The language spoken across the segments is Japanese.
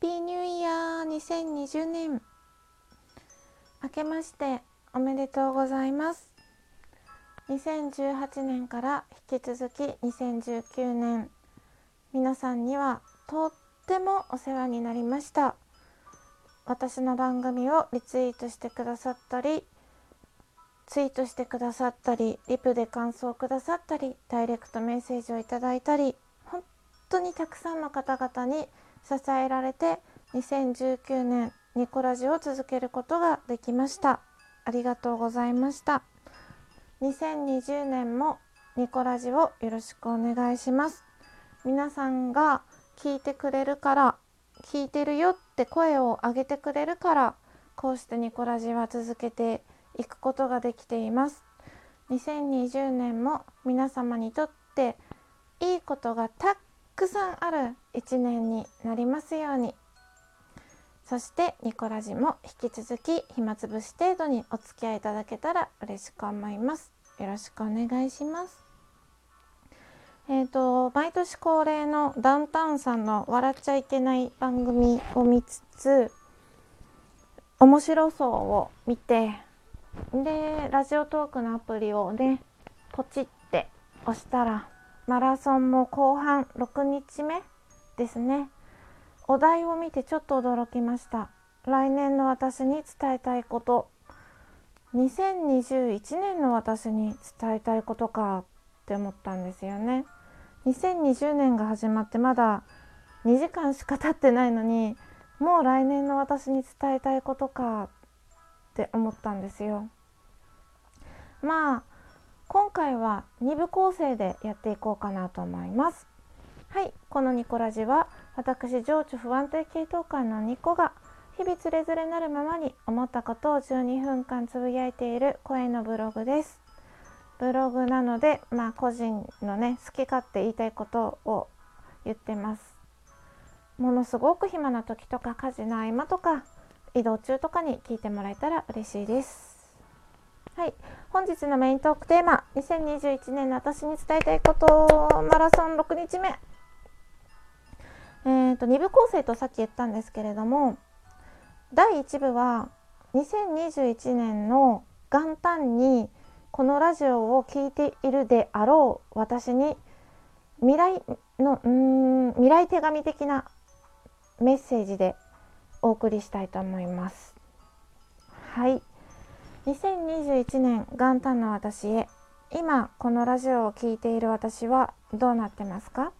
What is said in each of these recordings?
ピーニューイヤー2020年。明けましておめでとうございます。2018年から引き続き2019年。皆さんにはとってもお世話になりました。私の番組をリツイートしてくださったりツイートしてくださったりリプで感想をくださったりダイレクトメッセージをいただいたり本当にたくさんの方々に支えられて2019年ニコラジを続けることができました。ありがとうございました。2020年もニコラジをよろしくお願いします。皆さんが聞いてくれるから聞いてるよって声を上げてくれるからこうしてニコラジは続けていくことができています。2020年も皆様にとっていいことがたくくさんある一年になりますように。そしてニコラジも引き続き暇つぶし程度にお付き合いいただけたら嬉しく思います。よろしくお願いします。えーと、毎年恒例のダウンタウンさんの「笑っちゃいけない」番組を見つつ面白そうを見てでラジオトークのアプリをねポチって押したらマラソンも後半6日目ですね。お題を見てちょっと驚きました。来年の私に伝えたいこと。2021年の私に伝えたいことかって思ったんですよね。2020年が始まってまだ2時間しか経ってないのにもう来年の私に伝えたいことかって思ったんですよ。まあ今回は2部構成でやっていこうかなと思います。はいこのニコラジは私情緒不安定系統感のニコが日々つれづれなるままに思ったことを12分間つぶやいている声のブログです。ブログなのでまあ個人のね好き勝手言いたいことを言ってます。ものすごく暇な時とか家事の合間とか移動中とかに聞いてもらえたら嬉しいです。はい、本日のメイントークテーマ2021年の私に伝えたいことマラソン6日目。えーと、2部構成とさっき言ったんですけれども第1部は2021年の元旦にこのラジオを聴いているであろう私に未来のうん未来手紙的なメッセージでお送りしたいと思います。はい。2021年元旦の私へ今このラジオを聴いている私はどうなってますか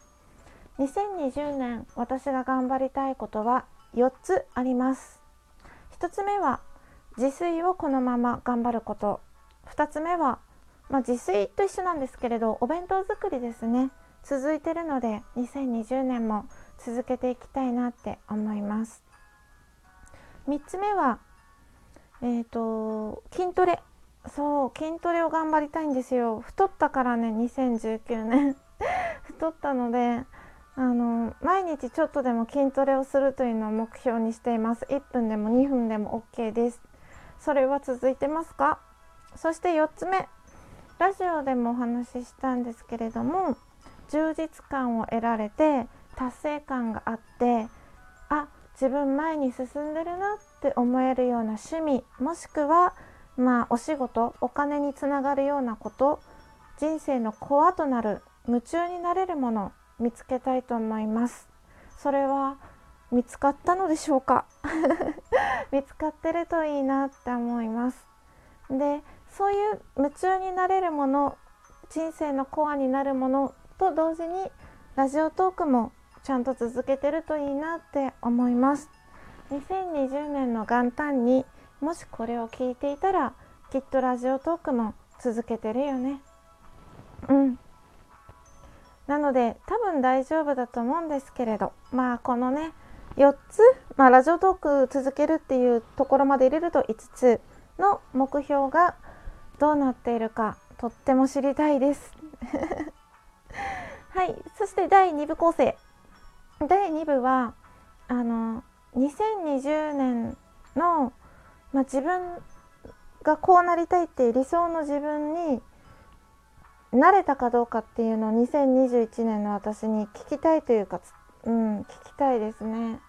？2020年私が頑張りたいことは4つあります。1つ目は自炊をこのまま頑張ること。2つ目は、まあ、自炊と一緒なんですけれどお弁当作りですね。続いてるので2020年も続けていきたいなって思います。3つ目はえっ、ー、と筋トレ。そう筋トレを頑張りたいんですよ。太ったからね2019年 太ったのであの毎日ちょっとでも筋トレをするというのを目標にしています。1分でも2分でも OK です。それは続いてますか？そして4つ目。ラジオでもお話ししたんですけれども充実感を得られて達成感があってあ自分前に進んでるなって思えるような趣味もしくはまあお仕事お金につながるようなこと人生のコアとなる夢中になれるもの見つけたいと思います。それは見つかったのでしょうか？見つかってるといいなって思います。でそういう夢中になれるもの人生のコアになるものと同時にラジオトークもちゃんと続けてるといいなって思います。2020年の元旦にもしこれを聞いていたらきっとラジオトークも続けてるよね。うん。なので多分大丈夫だと思うんですけれど。まあこのね4つ、まあ、ラジオトーク続けるっていうところまで入れると5つの目標がどうなっているかとっても知りたいです。はい。そして第2部構成。第2部はあの2020年の、まあ、自分がこうなりたいっていう理想の自分になれたかどうかっていうのを2021年の私に聞きたいというか、うん、聞きたいですね。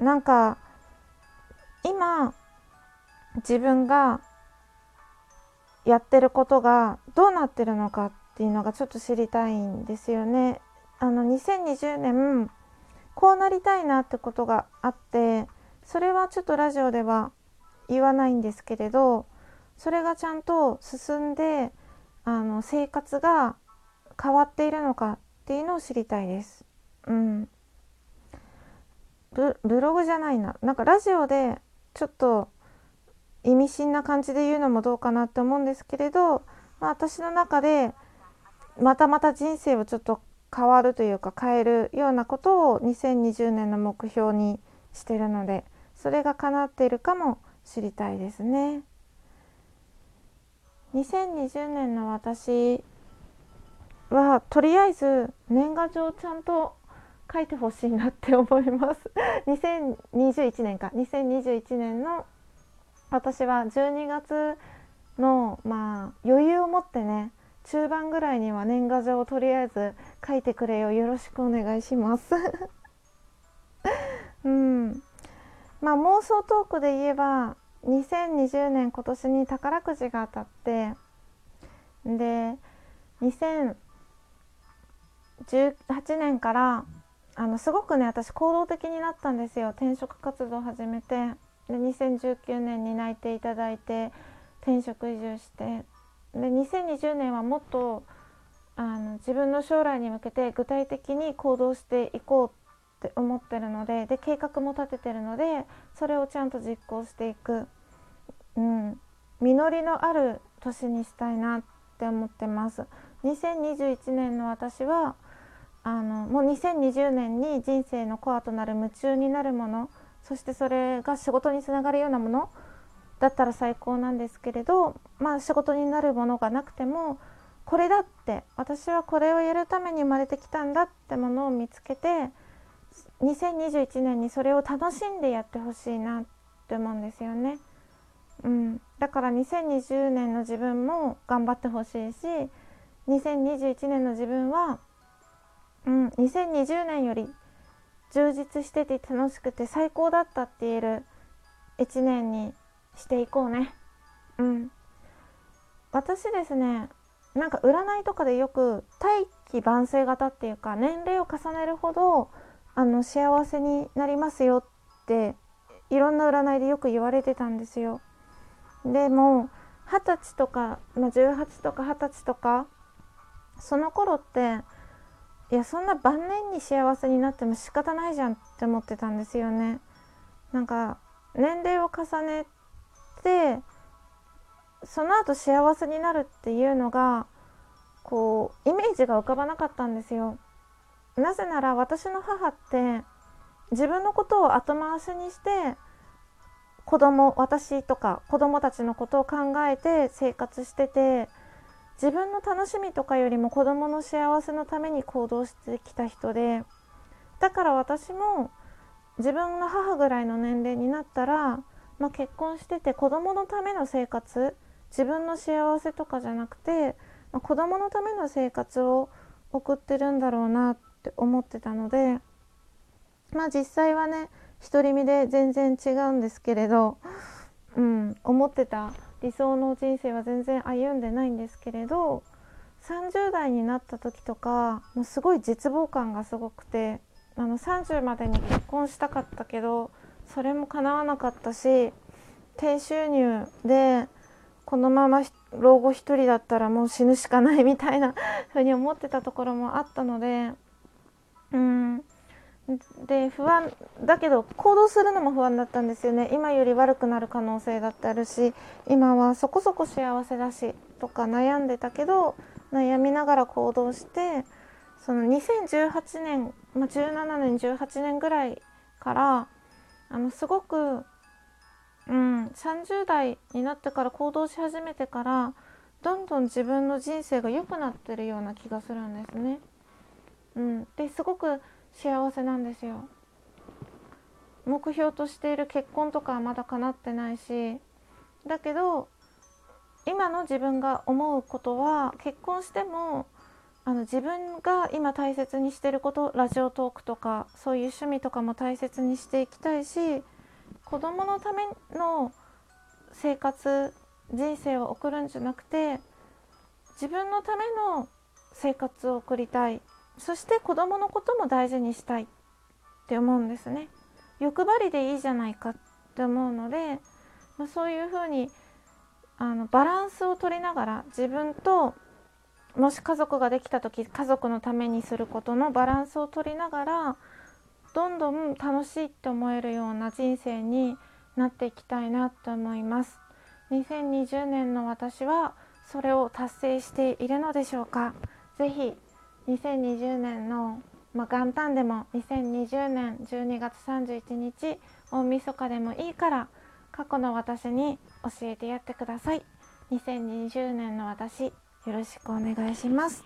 なんか今自分がやってることがどうなってるのかっていうのがちょっと知りたいんですよね。あの2020年こうなりたいなってことがあってそれはちょっとラジオでは言わないんですけれどそれがちゃんと進んであの生活が変わっているのかっていうのを知りたいです。うん、ブログじゃないななんかラジオでちょっと意味深な感じで言うのもどうかなって思うんですけれど、まあ、私の中でまたまた人生をちょっと変わるというか変えるようなことを2020年の目標にしてるのでそれが叶っているかも知りたいですね。2020年の私はとりあえず年賀状ちゃんと書いてほしいなって思います 2021年か2021年の私は12月のまあ余裕を持ってね中盤ぐらいには年賀状をとりあえず書いてくれよ。よろしくお願いします。うん。まあ妄想トークで言えば2020年今年に宝くじが当たってで2018年からあのすごくね私行動的になったんですよ。転職活動を始めて。で2019年に内定いただいて転職移住して。で2020年はもっとあの自分の将来に向けて具体的に行動していこうって思ってるのでで計画も立ててるのでそれをちゃんと実行していく、うん、実りのある年にしたいなって思ってます。2021年の私はあのもう2020年に人生のコアとなる夢中になるものそしてそれが仕事につながるようなものだったら最高なんですけれどまあ仕事になるものがなくてもこれだって私はこれをやるために生まれてきたんだってものを見つけて2021年にそれを楽しんでやってほしいなって思うんですよね。うん、だから2020年の自分も頑張ってほしいし2021年の自分は、うん、2020年より充実してて楽しくて最高だったって言える1年にしていこうね。うん。私ですねなんか占いとかでよく大器晩成型っていうか年齢を重ねるほどあの幸せになりますよっていろんな占いでよく言われてたんですよ。でも二十歳とか、まあ、18とか二十歳とかその頃っていやそんな晩年に幸せになっても仕方ないじゃんって思ってたんですよね。なんか年齢を重ねてその後幸せになるっていうのがこうイメージが浮かばなかったんですよ。なぜなら私の母って自分のことを後回しにして子供私とか子供たちのことを考えて生活してて自分の楽しみとかよりも子供の幸せのために行動してきた人でだから私も自分の母ぐらいの年齢になったら、まあ、結婚してて子供のための生活自分の幸せとかじゃなくて、まあ、子供のための生活を送ってるんだろうなって思ってたのでまあ実際はね独り身で全然違うんですけれど、うん、思ってた理想の人生は全然歩んでないんですけれど30代になった時とかもうすごい絶望感がすごくてあの30までに結婚したかったけどそれも叶わなかったし低収入でこのまま老後一人だったらもう死ぬしかないみたいな風に思ってたところもあったのでうん。で不安だけど行動するのも不安だったんですよね。今より悪くなる可能性だってあるし今はそこそこ幸せだしとか悩んでたけど悩みながら行動してその2018年、まあ、17年18年ぐらいからあのすごく、うん、30代になってから行動し始めてからどんどん自分の人生が良くなってるような気がするんですね。うん、ですごく幸せなんですよ目標としている結婚とかはまだ叶ってないしだけど今の自分が思うことは結婚してもあの自分が今大切にしてることラジオトークとかそういう趣味とかも大切にしていきたいし子供のための生活人生を送るんじゃなくて自分のための生活を送りたい。そして子供のことも大事にしたい。って思うんですね。欲張りでいいじゃないかって思うので、まあ、そういうふうにあのバランスを取りながら自分ともし家族ができた時家族のためにすることのバランスを取りながらどんどん楽しいって思えるような人生になっていきたいなと思います。2020年の私はそれを達成しているのでしょうか？ぜひ2020年の、まあ、元旦でも2020年12月31日大晦日でもいいから過去の私に教えてやってください。2020年の私。よろしくお願いします。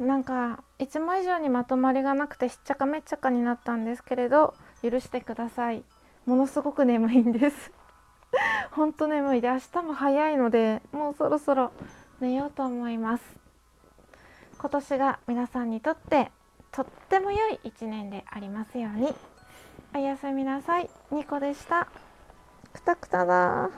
なんかいつも以上にまとまりがなくてしっちゃかめっちゃかになったんですけれど許してください。ものすごく眠いんです。ほんと眠い。で明日も早いのでもうそろそろ寝ようと思います。今年が皆さんにとってとっても良い一年でありますように。おやすみなさい。ニコでした。くたくただ。